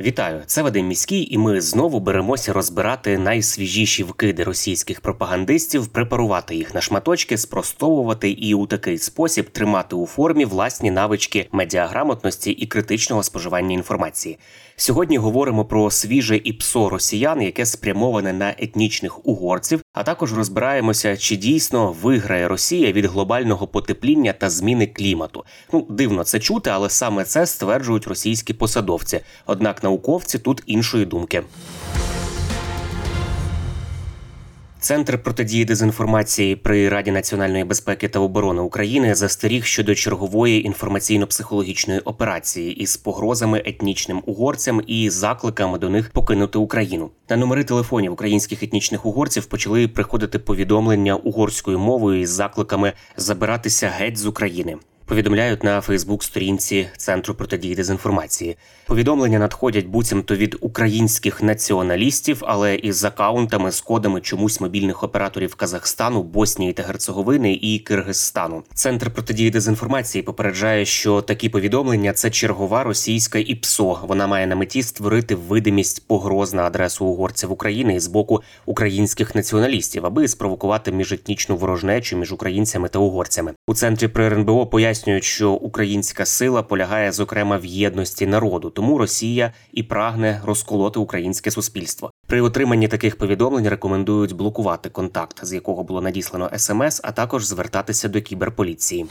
Вітаю, це Вадим Міський, і ми знову беремося розбирати найсвіжіші вкиди російських пропагандистів, препарувати їх на шматочки, спростовувати і у такий спосіб тримати у формі власні навички медіаграмотності і критичного споживання інформації. Сьогодні говоримо про свіже іпсо росіян, яке спрямоване на етнічних угорців, а також розбираємося, чи дійсно виграє Росія від глобального потепління та зміни клімату. Ну дивно це чути, але саме це стверджують російські посадовці. Однак науковці тут іншої думки. Центр протидії дезінформації при Раді національної безпеки та оборони України застеріг щодо чергової інформаційно-психологічної операції із погрозами етнічним угорцям і закликами до них покинути Україну. На номери телефонів українських етнічних угорців почали приходити повідомлення угорською мовою із закликами забиратися геть з України. Повідомляють на Фейсбук-сторінці Центру протидії дезінформації. Повідомлення надходять буцімто від українських націоналістів, але із акаунтами з кодами чомусь мобільних операторів Казахстану, Боснії та Герцеговини і Киргизстану. Центр протидії дезінформації попереджає, що такі повідомлення це чергова російська ІПСО. Вона має на меті створити видимість погроз на адресу угорців України і з боку українських націоналістів, аби спровокувати міжетнічну ворожнечу між українцями та угорцями. У центрі при РНБО пояснюють, що українська сила полягає зокрема в єдності народу, тому Росія і прагне розколоти українське суспільство. При отриманні таких повідомлень рекомендують блокувати контакт, з якого було надіслано смс, а також звертатися до кіберполіції.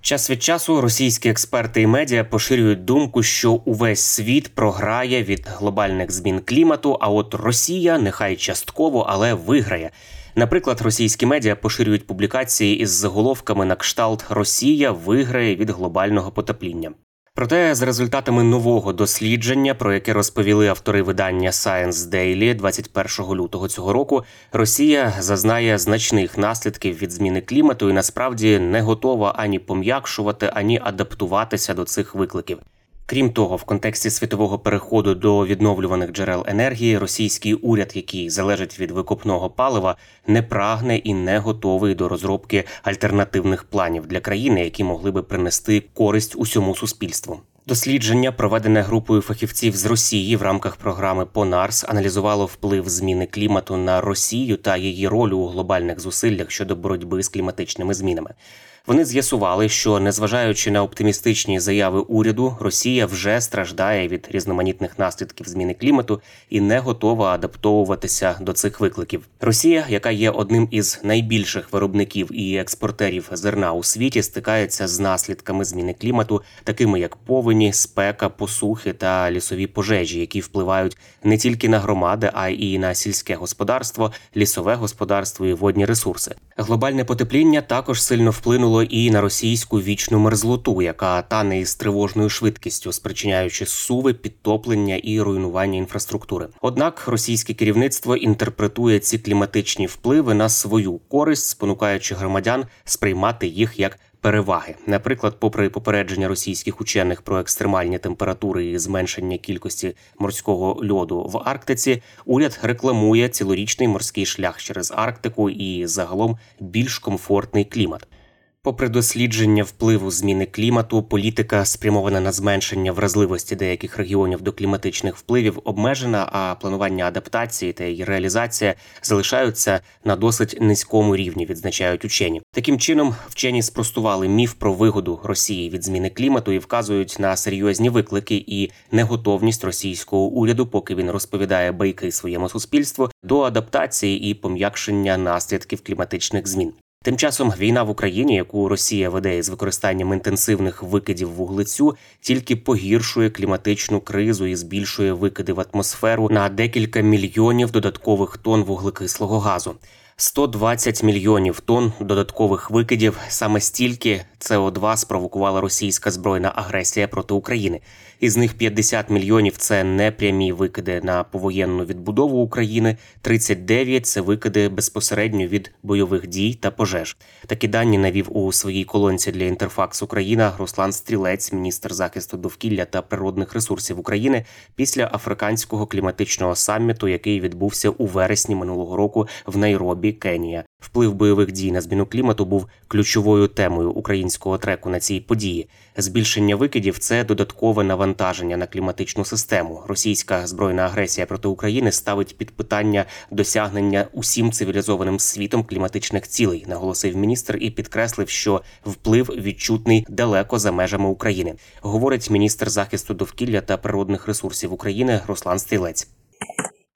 Час від часу російські експерти і медіа поширюють думку, що увесь світ програє від глобальних змін клімату. А от Росія нехай частково, але виграє. Наприклад, російські медіа поширюють публікації із заголовками на кшталт Росія виграє від глобального потепління. Проте, з результатами нового дослідження, про яке розповіли автори видання Science Daily 21 лютого цього року, Росія зазнає значних наслідків від зміни клімату і насправді не готова ані пом'якшувати, ані адаптуватися до цих викликів. Крім того, в контексті світового переходу до відновлюваних джерел енергії, російський уряд, який залежить від викопного палива, не прагне і не готовий до розробки альтернативних планів для країни, які могли би принести користь усьому суспільству. Дослідження, проведене групою фахівців з Росії в рамках програми Понарс, аналізувало вплив зміни клімату на Росію та її роль у глобальних зусиллях щодо боротьби з кліматичними змінами. Вони з'ясували, що незважаючи на оптимістичні заяви уряду, Росія вже страждає від різноманітних наслідків зміни клімату і не готова адаптовуватися до цих викликів. Росія, яка є одним із найбільших виробників і експортерів зерна у світі, стикається з наслідками зміни клімату, такими як повені, спека, посухи та лісові пожежі, які впливають не тільки на громади, а й на сільське господарство, лісове господарство і водні ресурси. Глобальне потепління також сильно вплинуло і на російську вічну мерзлоту, яка тане із тривожною швидкістю, спричиняючи суви, підтоплення і руйнування інфраструктури. Однак російське керівництво інтерпретує ці кліматичні впливи на свою користь, спонукаючи громадян сприймати їх як переваги. Наприклад, попри попередження російських учених про екстремальні температури і зменшення кількості морського льоду в Арктиці, уряд рекламує цілорічний морський шлях через Арктику і загалом більш комфортний клімат. Попри дослідження впливу зміни клімату, політика спрямована на зменшення вразливості деяких регіонів до кліматичних впливів обмежена, а планування адаптації та її реалізація залишаються на досить низькому рівні, відзначають учені. Таким чином, вчені спростували міф про вигоду Росії від зміни клімату і вказують на серйозні виклики і неготовність російського уряду, поки він розповідає байки своєму суспільству до адаптації і пом'якшення наслідків кліматичних змін. Тим часом війна в Україні, яку Росія веде із використанням інтенсивних викидів вуглецю, тільки погіршує кліматичну кризу і збільшує викиди в атмосферу на декілька мільйонів додаткових тонн вуглекислого газу. 120 мільйонів тонн додаткових викидів. Саме стільки СО2 спровокувала російська збройна агресія проти України. Із них 50 мільйонів це непрямі викиди на повоєнну відбудову України. 39 – це викиди безпосередньо від бойових дій та пожеж. Такі дані навів у своїй колонці для інтерфакс Україна Руслан Стрілець, міністр захисту довкілля та природних ресурсів України, після африканського кліматичного саміту, який відбувся у вересні минулого року в Найробі, Кенія. Вплив бойових дій на зміну клімату був ключовою темою українського треку на цій події. Збільшення викидів це додаткове навантаження на кліматичну систему. Російська збройна агресія проти України ставить під питання досягнення усім цивілізованим світом кліматичних цілей, наголосив міністр і підкреслив, що вплив відчутний далеко за межами України. Говорить міністр захисту довкілля та природних ресурсів України Руслан Стрілець.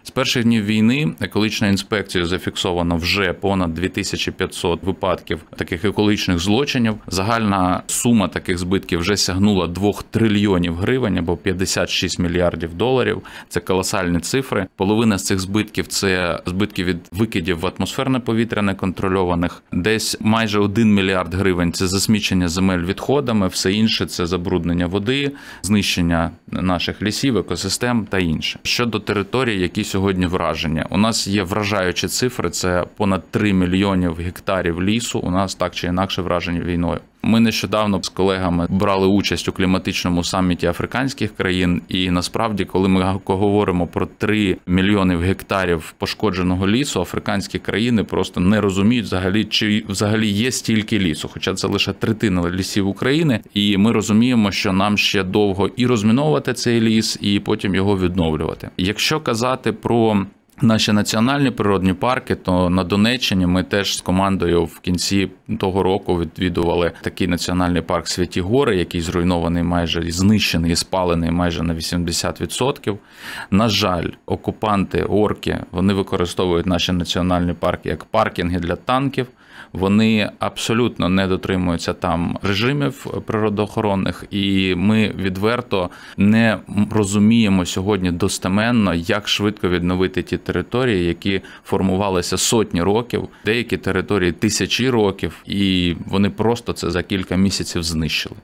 З перших днів війни екологічною інспекцією зафіксовано вже понад 2500 випадків таких екологічних злочинів. Загальна сума таких збитків вже сягнула 2 трильйонів гривень або 56 мільярдів доларів. Це колосальні цифри. Половина з цих збитків це збитки від викидів в атмосферне повітря неконтрольованих. Десь майже 1 мільярд гривень це засмічення земель відходами, все інше це забруднення води, знищення наших лісів, екосистем та інше. Щодо територій, які сьогодні враження. У нас є вражаючі цифри: це понад 3 мільйонів гектарів лісу. У нас так чи інакше вражені війною. Ми нещодавно з колегами брали участь у кліматичному саміті африканських країн, і насправді, коли ми говоримо про 3 мільйони гектарів пошкодженого лісу, африканські країни просто не розуміють взагалі, чи взагалі є стільки лісу, хоча це лише третина лісів України, і ми розуміємо, що нам ще довго і розміновувати цей ліс, і потім його відновлювати. Якщо казати про Наші національні природні парки, то на Донеччині ми теж з командою в кінці того року відвідували такий національний парк Святі Гори, який зруйнований майже знищений і спалений майже на 80%. На жаль, окупанти, орки, вони використовують наші національні парки як паркінги для танків. Вони абсолютно не дотримуються там режимів природоохоронних, і ми відверто не розуміємо сьогодні достеменно, як швидко відновити ті території, які формувалися сотні років, деякі території тисячі років, і вони просто це за кілька місяців знищили.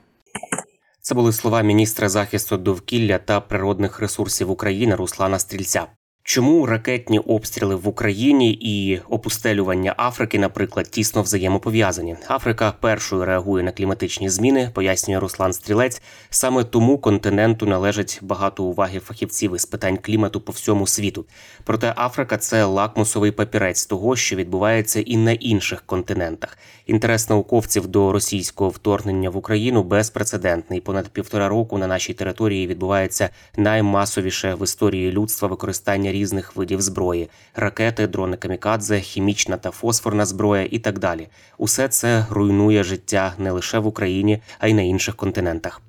Це були слова міністра захисту довкілля та природних ресурсів України Руслана Стрільця. Чому ракетні обстріли в Україні і опустелювання Африки, наприклад, тісно взаємопов'язані? Африка першою реагує на кліматичні зміни, пояснює Руслан Стрілець. Саме тому континенту належить багато уваги фахівців із питань клімату по всьому світу. Проте Африка це лакмусовий папірець того, що відбувається і на інших континентах. Інтерес науковців до російського вторгнення в Україну безпрецедентний. Понад півтора року на нашій території відбувається наймасовіше в історії людства використання різних видів зброї: ракети, дрони камікадзе, хімічна та фосфорна зброя і так далі. Усе це руйнує життя не лише в Україні, а й на інших континентах.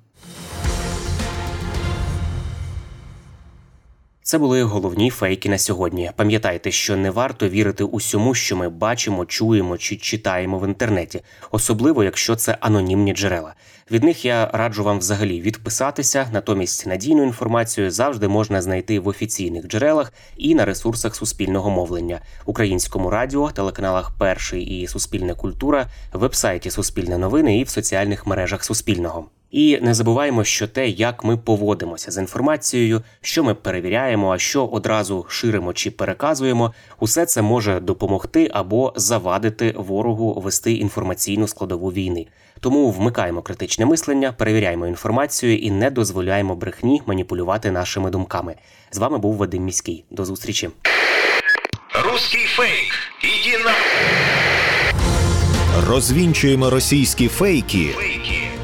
Це були головні фейки на сьогодні. Пам'ятайте, що не варто вірити усьому, що ми бачимо, чуємо чи читаємо в інтернеті, особливо якщо це анонімні джерела. Від них я раджу вам взагалі відписатися. Натомість надійну інформацію завжди можна знайти в офіційних джерелах і на ресурсах суспільного мовлення, українському радіо, телеканалах Перший і Суспільна культура, вебсайті Суспільне новини і в соціальних мережах Суспільного. І не забуваємо, що те, як ми поводимося з інформацією, що ми перевіряємо, а що одразу ширимо чи переказуємо, усе це може допомогти або завадити ворогу вести інформаційну складову війни. Тому вмикаємо критичне мислення, перевіряємо інформацію і не дозволяємо брехні маніпулювати нашими думками. З вами був Вадим Міський. До зустрічі. Русский фейк. Иди на... Розвінчуємо російські фейки,